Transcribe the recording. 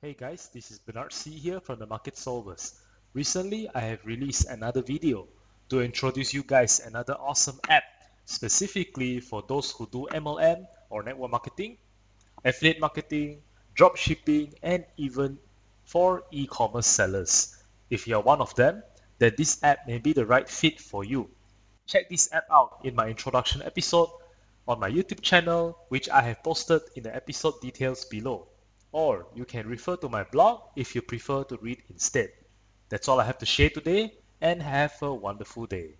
Hey guys, this is Bernard C here from the Market Solvers. Recently, I have released another video to introduce you guys another awesome app specifically for those who do MLM or network marketing, affiliate marketing, drop shipping, and even for e-commerce sellers. If you're one of them, then this app may be the right fit for you. Check this app out in my introduction episode on my YouTube channel, which I have posted in the episode details below. Or you can refer to my blog if you prefer to read instead. That's all I have to share today, and have a wonderful day.